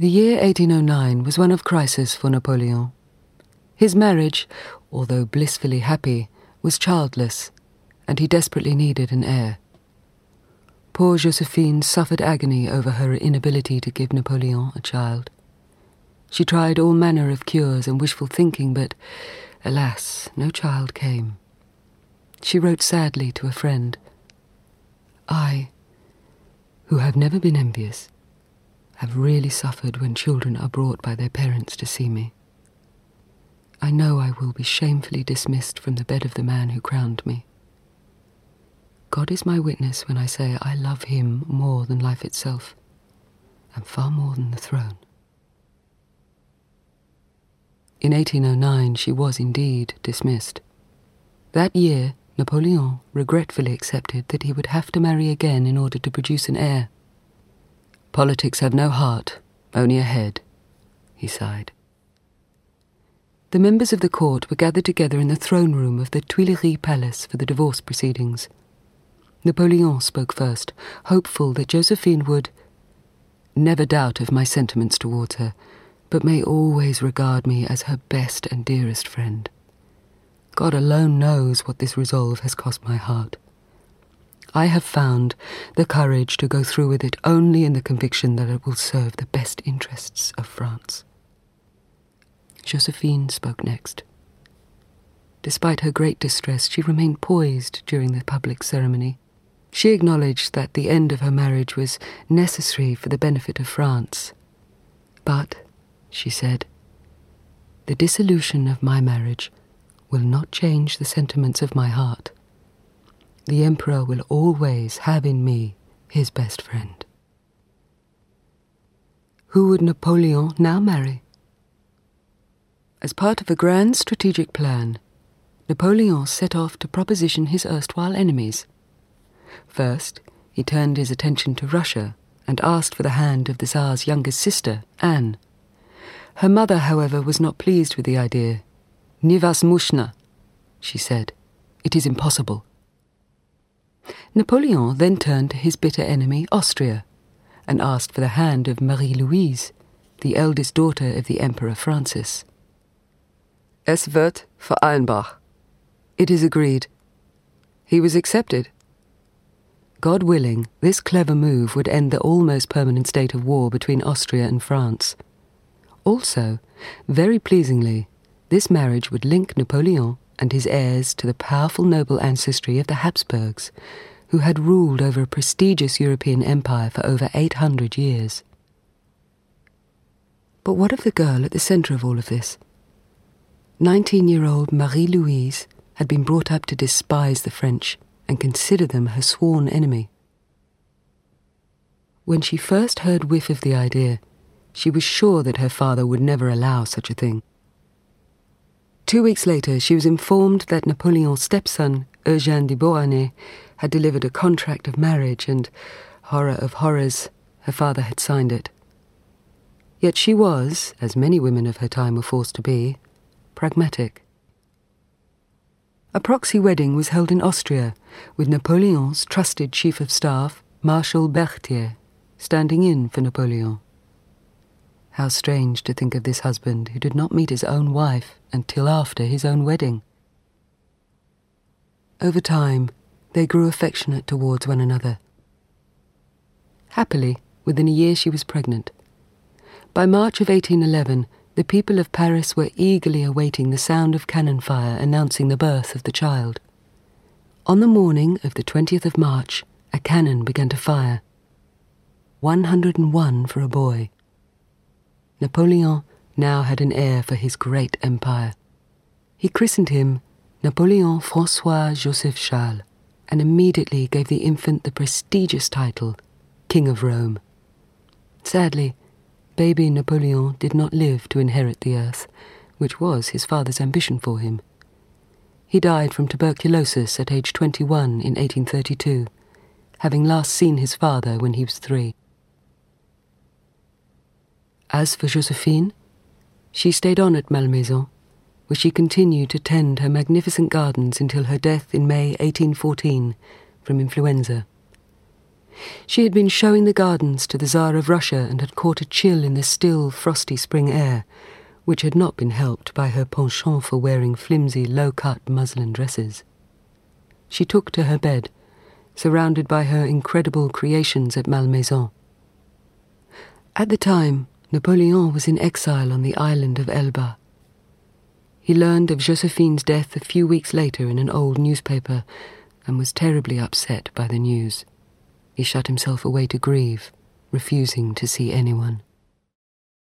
The year 1809 was one of crisis for Napoleon. His marriage, although blissfully happy, was childless, and he desperately needed an heir. Poor Josephine suffered agony over her inability to give Napoleon a child. She tried all manner of cures and wishful thinking, but alas, no child came. She wrote sadly to a friend I, who have never been envious, have really suffered when children are brought by their parents to see me. I know I will be shamefully dismissed from the bed of the man who crowned me. God is my witness when I say I love him more than life itself, and far more than the throne. In 1809, she was indeed dismissed. That year, Napoleon regretfully accepted that he would have to marry again in order to produce an heir. Politics have no heart, only a head, he sighed. The members of the court were gathered together in the throne room of the Tuileries Palace for the divorce proceedings. Napoleon spoke first, hopeful that Josephine would never doubt of my sentiments towards her, but may always regard me as her best and dearest friend. God alone knows what this resolve has cost my heart. I have found the courage to go through with it only in the conviction that it will serve the best interests of France. Josephine spoke next. Despite her great distress, she remained poised during the public ceremony. She acknowledged that the end of her marriage was necessary for the benefit of France. But, she said, the dissolution of my marriage will not change the sentiments of my heart. The Emperor will always have in me his best friend. Who would Napoleon now marry? As part of a grand strategic plan, Napoleon set off to proposition his erstwhile enemies. First, he turned his attention to Russia and asked for the hand of the Tsar's youngest sister, Anne. Her mother, however, was not pleased with the idea. Nivas Mushna, she said. It is impossible. Napoleon then turned to his bitter enemy, Austria, and asked for the hand of Marie Louise, the eldest daughter of the Emperor Francis. Es wird vereinbart. It is agreed. He was accepted. God willing, this clever move would end the almost permanent state of war between Austria and France. Also, very pleasingly, this marriage would link Napoleon and his heirs to the powerful noble ancestry of the Habsburgs, who had ruled over a prestigious European empire for over 800 years. But what of the girl at the centre of all of this? 19 year old Marie Louise had been brought up to despise the French and consider them her sworn enemy. When she first heard whiff of the idea, she was sure that her father would never allow such a thing. Two weeks later, she was informed that Napoleon's stepson, Eugène de Beauharnais, had delivered a contract of marriage, and, horror of horrors, her father had signed it. Yet she was, as many women of her time were forced to be, pragmatic. A proxy wedding was held in Austria, with Napoleon's trusted chief of staff, Marshal Berthier, standing in for Napoleon. How strange to think of this husband who did not meet his own wife until after his own wedding. Over time, they grew affectionate towards one another. Happily, within a year she was pregnant. By March of 1811, the people of Paris were eagerly awaiting the sound of cannon fire announcing the birth of the child. On the morning of the 20th of March, a cannon began to fire. 101 for a boy. Napoleon now had an heir for his great empire. He christened him Napoleon Francois Joseph Charles and immediately gave the infant the prestigious title King of Rome. Sadly, baby Napoleon did not live to inherit the earth, which was his father's ambition for him. He died from tuberculosis at age 21 in 1832, having last seen his father when he was three. As for Josephine, she stayed on at Malmaison, where she continued to tend her magnificent gardens until her death in May 1814 from influenza. She had been showing the gardens to the Tsar of Russia and had caught a chill in the still, frosty spring air, which had not been helped by her penchant for wearing flimsy, low-cut muslin dresses. She took to her bed, surrounded by her incredible creations at Malmaison. At the time, Napoleon was in exile on the island of Elba. He learned of Josephine's death a few weeks later in an old newspaper and was terribly upset by the news. He shut himself away to grieve, refusing to see anyone.